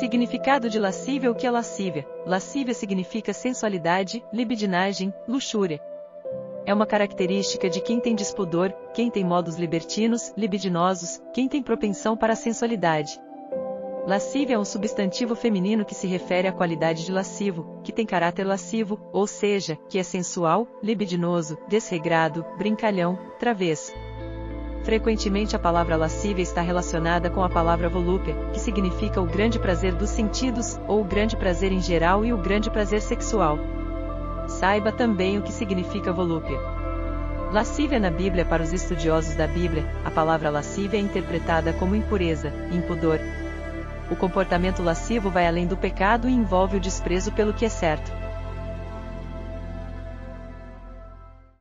Significado de lascívia O que é lascívia? Lascívia significa sensualidade, libidinagem, luxúria. É uma característica de quem tem despudor, quem tem modos libertinos, libidinosos, quem tem propensão para a sensualidade. Lascívia é um substantivo feminino que se refere à qualidade de lascivo, que tem caráter lascivo, ou seja, que é sensual, libidinoso, desregrado, brincalhão, travesso. Frequentemente a palavra lascívia está relacionada com a palavra volúpia, que significa o grande prazer dos sentidos, ou o grande prazer em geral e o grande prazer sexual. Saiba também o que significa volúpia. Lascívia na Bíblia Para os estudiosos da Bíblia, a palavra lascívia é interpretada como impureza, impudor. O comportamento lascivo vai além do pecado e envolve o desprezo pelo que é certo.